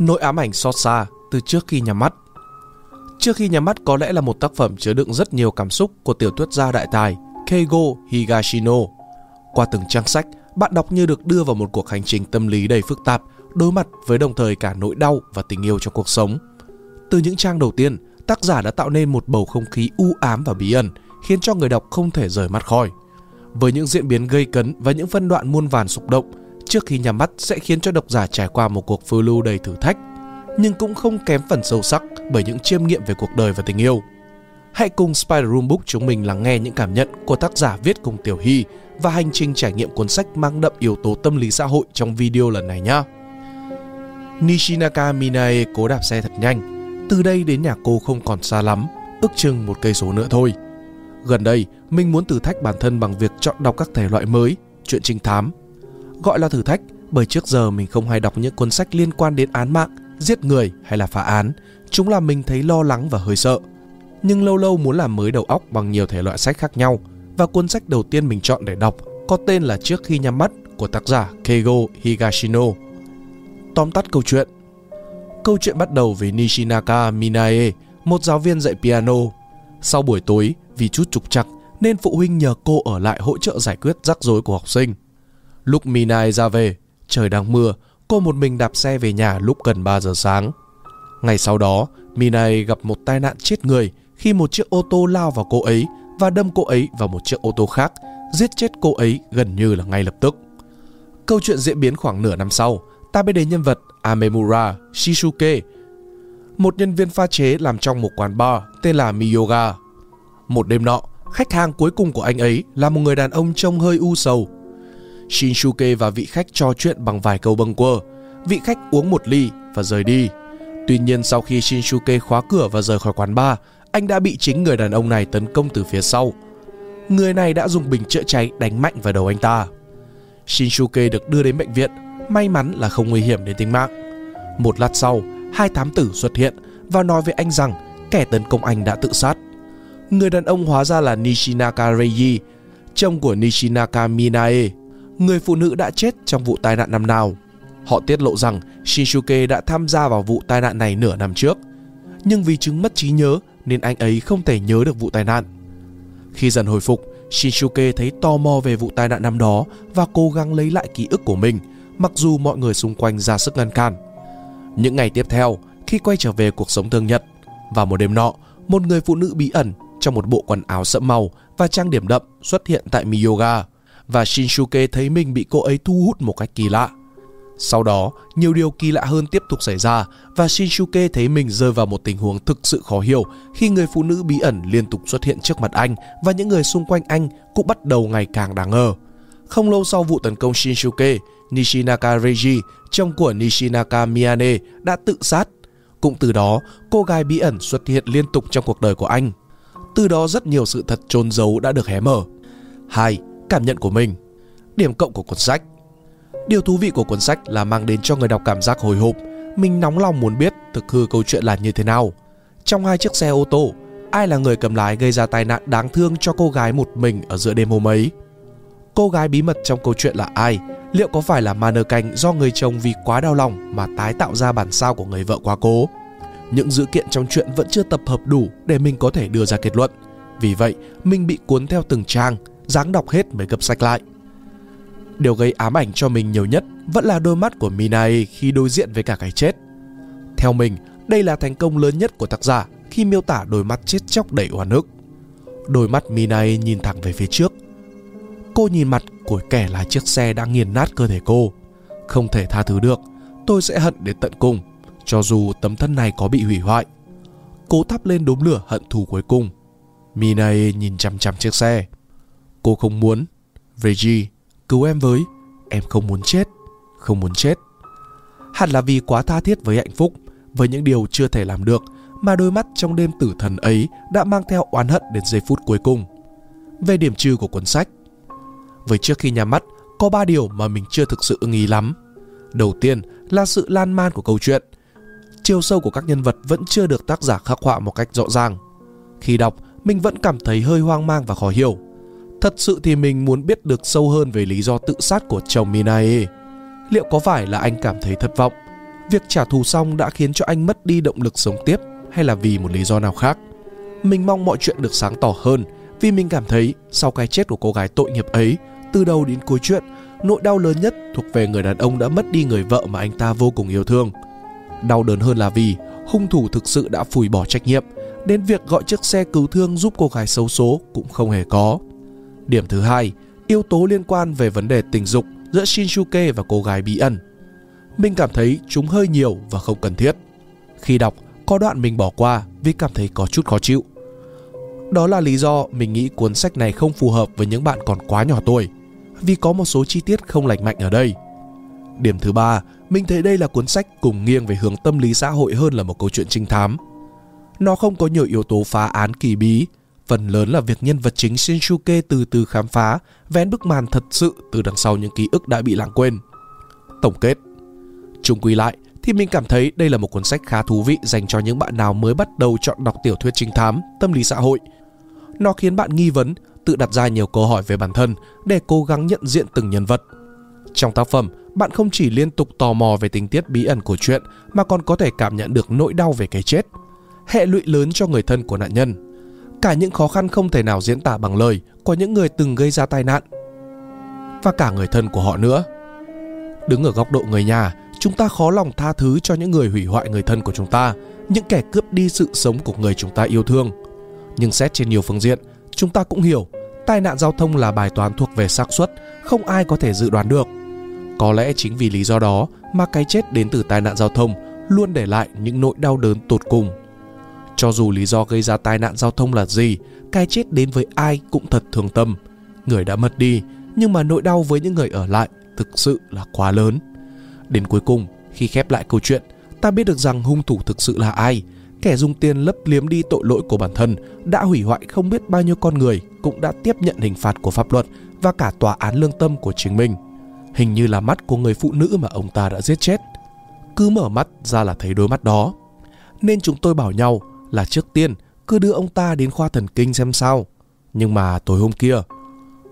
Nỗi ám ảnh xót xa từ trước khi nhắm mắt Trước khi nhắm mắt có lẽ là một tác phẩm chứa đựng rất nhiều cảm xúc của tiểu thuyết gia đại tài Keigo Higashino. Qua từng trang sách, bạn đọc như được đưa vào một cuộc hành trình tâm lý đầy phức tạp, đối mặt với đồng thời cả nỗi đau và tình yêu trong cuộc sống. Từ những trang đầu tiên, tác giả đã tạo nên một bầu không khí u ám và bí ẩn, khiến cho người đọc không thể rời mắt khỏi. Với những diễn biến gây cấn và những phân đoạn muôn vàn xúc động, trước khi nhắm mắt sẽ khiến cho độc giả trải qua một cuộc phiêu lưu đầy thử thách, nhưng cũng không kém phần sâu sắc bởi những chiêm nghiệm về cuộc đời và tình yêu. Hãy cùng Spider Room Book chúng mình lắng nghe những cảm nhận của tác giả viết cùng Tiểu Hy và hành trình trải nghiệm cuốn sách mang đậm yếu tố tâm lý xã hội trong video lần này nhé. Nishinaka Minae cố đạp xe thật nhanh. Từ đây đến nhà cô không còn xa lắm, ước chừng một cây số nữa thôi. Gần đây, mình muốn thử thách bản thân bằng việc chọn đọc các thể loại mới, chuyện trinh thám. Gọi là thử thách bởi trước giờ mình không hay đọc những cuốn sách liên quan đến án mạng, giết người hay là phá án. Chúng làm mình thấy lo lắng và hơi sợ. Nhưng lâu lâu muốn làm mới đầu óc bằng nhiều thể loại sách khác nhau và cuốn sách đầu tiên mình chọn để đọc có tên là Trước khi nhắm mắt của tác giả Keigo Higashino. Tóm tắt câu chuyện Câu chuyện bắt đầu với Nishinaka Minae, một giáo viên dạy piano. Sau buổi tối, vì chút trục trặc nên phụ huynh nhờ cô ở lại hỗ trợ giải quyết rắc rối của học sinh. Lúc Minai ra về, trời đang mưa, cô một mình đạp xe về nhà lúc gần 3 giờ sáng. Ngày sau đó, Minai gặp một tai nạn chết người khi một chiếc ô tô lao vào cô ấy và đâm cô ấy vào một chiếc ô tô khác, giết chết cô ấy gần như là ngay lập tức. Câu chuyện diễn biến khoảng nửa năm sau, ta biết đến nhân vật Amemura Shisuke, một nhân viên pha chế làm trong một quán bar tên là Miyoga. Một đêm nọ, khách hàng cuối cùng của anh ấy là một người đàn ông trông hơi u sầu. Shinsuke và vị khách trò chuyện bằng vài câu bâng quơ. Vị khách uống một ly và rời đi. Tuy nhiên sau khi Shinsuke khóa cửa và rời khỏi quán bar, anh đã bị chính người đàn ông này tấn công từ phía sau. Người này đã dùng bình chữa cháy đánh mạnh vào đầu anh ta. Shinsuke được đưa đến bệnh viện, may mắn là không nguy hiểm đến tính mạng. Một lát sau, hai thám tử xuất hiện và nói với anh rằng kẻ tấn công anh đã tự sát. Người đàn ông hóa ra là Nishinaka Reiji, chồng của Nishinaka Minae, người phụ nữ đã chết trong vụ tai nạn năm nào. Họ tiết lộ rằng Shinsuke đã tham gia vào vụ tai nạn này nửa năm trước, nhưng vì chứng mất trí nhớ nên anh ấy không thể nhớ được vụ tai nạn. Khi dần hồi phục, Shinsuke thấy tò mò về vụ tai nạn năm đó và cố gắng lấy lại ký ức của mình, mặc dù mọi người xung quanh ra sức ngăn cản. Những ngày tiếp theo, khi quay trở về cuộc sống thường nhật, vào một đêm nọ, một người phụ nữ bí ẩn trong một bộ quần áo sẫm màu và trang điểm đậm xuất hiện tại Miyoga và Shinsuke thấy mình bị cô ấy thu hút một cách kỳ lạ. Sau đó, nhiều điều kỳ lạ hơn tiếp tục xảy ra và Shinsuke thấy mình rơi vào một tình huống thực sự khó hiểu khi người phụ nữ bí ẩn liên tục xuất hiện trước mặt anh và những người xung quanh anh cũng bắt đầu ngày càng đáng ngờ. Không lâu sau vụ tấn công Shinsuke, Nishinaka Reiji, chồng của Nishinaka Miyane, đã tự sát. Cũng từ đó, cô gái bí ẩn xuất hiện liên tục trong cuộc đời của anh. Từ đó rất nhiều sự thật trôn giấu đã được hé mở. 2. Cảm nhận của mình Điểm cộng của cuốn sách Điều thú vị của cuốn sách là mang đến cho người đọc cảm giác hồi hộp. Mình nóng lòng muốn biết thực hư câu chuyện là như thế nào. Trong hai chiếc xe ô tô, ai là người cầm lái gây ra tai nạn đáng thương cho cô gái một mình ở giữa đêm hôm ấy? Cô gái bí mật trong câu chuyện là ai? Liệu có phải là Mannequin do người chồng vì quá đau lòng mà tái tạo ra bản sao của người vợ quá cố? Những dữ kiện trong chuyện vẫn chưa tập hợp đủ để mình có thể đưa ra kết luận. Vì vậy, mình bị cuốn theo từng trang, dáng đọc hết mới gấp sách lại. Điều gây ám ảnh cho mình nhiều nhất vẫn là đôi mắt của Minae khi đối diện với cả cái chết. Theo mình, đây là thành công lớn nhất của tác giả khi miêu tả đôi mắt chết chóc đầy oan ức. Đôi mắt Minae nhìn thẳng về phía trước. Cô nhìn mặt của kẻ là chiếc xe đã nghiền nát cơ thể cô. Không thể tha thứ được, tôi sẽ hận đến tận cùng, cho dù tấm thân này có bị hủy hoại. Cô thắp lên đốm lửa hận thù cuối cùng. Minae nhìn chăm chăm chiếc xe. Cô không muốn. Reggie, cứu em với. Em không muốn chết. Không muốn chết. Hẳn là vì quá tha thiết với hạnh phúc, với những điều chưa thể làm được, mà đôi mắt trong đêm tử thần ấy đã mang theo oán hận đến giây phút cuối cùng. Về điểm trừ của cuốn sách, với trước khi nhắm mắt, có ba điều mà mình chưa thực sự ưng ý lắm. Đầu tiên là sự lan man của câu chuyện. Chiều sâu của các nhân vật vẫn chưa được tác giả khắc họa một cách rõ ràng. Khi đọc, mình vẫn cảm thấy hơi hoang mang và khó hiểu. Thật sự thì mình muốn biết được sâu hơn về lý do tự sát của chồng Minae. Liệu có phải là anh cảm thấy thất vọng? việc trả thù xong đã khiến cho anh mất đi động lực sống tiếp hay là vì một lý do nào khác. Mình mong mọi chuyện được sáng tỏ hơn vì mình cảm thấy sau cái chết của cô gái tội nghiệp ấy, từ đầu đến cuối chuyện, nỗi đau lớn nhất thuộc về người đàn ông đã mất đi người vợ mà anh ta vô cùng yêu thương. Đau đớn hơn là vì hung thủ thực sự đã phủi bỏ trách nhiệm, đến việc gọi chiếc xe cứu thương giúp cô gái xấu số cũng không hề có. Điểm thứ hai, yếu tố liên quan về vấn đề tình dục giữa Shinsuke và cô gái bí ẩn. Mình cảm thấy chúng hơi nhiều và không cần thiết. Khi đọc, có đoạn mình bỏ qua vì cảm thấy có chút khó chịu. Đó là lý do mình nghĩ cuốn sách này không phù hợp với những bạn còn quá nhỏ tuổi, vì có một số chi tiết không lành mạnh ở đây. Điểm thứ ba, mình thấy đây là cuốn sách cùng nghiêng về hướng tâm lý xã hội hơn là một câu chuyện trinh thám. Nó không có nhiều yếu tố phá án kỳ bí, phần lớn là việc nhân vật chính Shinsuke từ từ khám phá, vén bức màn thật sự từ đằng sau những ký ức đã bị lãng quên. Tổng kết Chung quy lại, thì mình cảm thấy đây là một cuốn sách khá thú vị dành cho những bạn nào mới bắt đầu chọn đọc tiểu thuyết trinh thám, tâm lý xã hội. Nó khiến bạn nghi vấn, tự đặt ra nhiều câu hỏi về bản thân để cố gắng nhận diện từng nhân vật. Trong tác phẩm, bạn không chỉ liên tục tò mò về tình tiết bí ẩn của chuyện mà còn có thể cảm nhận được nỗi đau về cái chết, hệ lụy lớn cho người thân của nạn nhân, cả những khó khăn không thể nào diễn tả bằng lời của những người từng gây ra tai nạn và cả người thân của họ nữa. Đứng ở góc độ người nhà, chúng ta khó lòng tha thứ cho những người hủy hoại người thân của chúng ta, những kẻ cướp đi sự sống của người chúng ta yêu thương. Nhưng xét trên nhiều phương diện, chúng ta cũng hiểu tai nạn giao thông là bài toán thuộc về xác suất, không ai có thể dự đoán được. Có lẽ chính vì lý do đó mà cái chết đến từ tai nạn giao thông luôn để lại những nỗi đau đớn tột cùng. Cho dù lý do gây ra tai nạn giao thông là gì, cái chết đến với ai cũng thật thương tâm. Người đã mất đi, nhưng mà nỗi đau với những người ở lại thực sự là quá lớn. Đến cuối cùng, khi khép lại câu chuyện, ta biết được rằng hung thủ thực sự là ai. Kẻ dùng tiền lấp liếm đi tội lỗi của bản thân đã hủy hoại không biết bao nhiêu con người cũng đã tiếp nhận hình phạt của pháp luật và cả tòa án lương tâm của chính mình. Hình như là mắt của người phụ nữ mà ông ta đã giết chết. Cứ mở mắt ra là thấy đôi mắt đó. Nên chúng tôi bảo nhau là trước tiên cứ đưa ông ta đến khoa thần kinh xem sao. Nhưng mà tối hôm kia,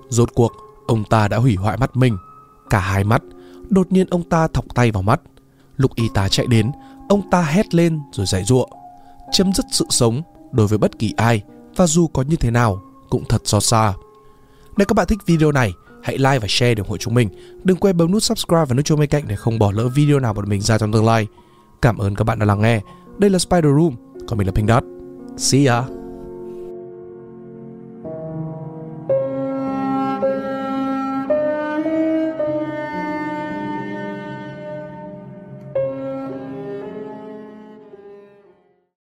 rốt cuộc ông ta đã hủy hoại mắt mình, cả hai mắt Đột nhiên ông ta thọc tay vào mắt. Lúc y tá chạy đến, ông ta hét lên rồi dạy dụa. Chấm dứt sự sống đối với bất kỳ ai và dù có như thế nào cũng thật xót xa. Nếu các bạn thích video này, hãy like và share để ủng hộ chúng mình. Đừng quên bấm nút subscribe và nút chuông bên cạnh để không bỏ lỡ video nào bọn mình ra trong tương lai. Cảm ơn các bạn đã lắng nghe. Đây là Spider Room, còn mình là Pink Dot. See ya!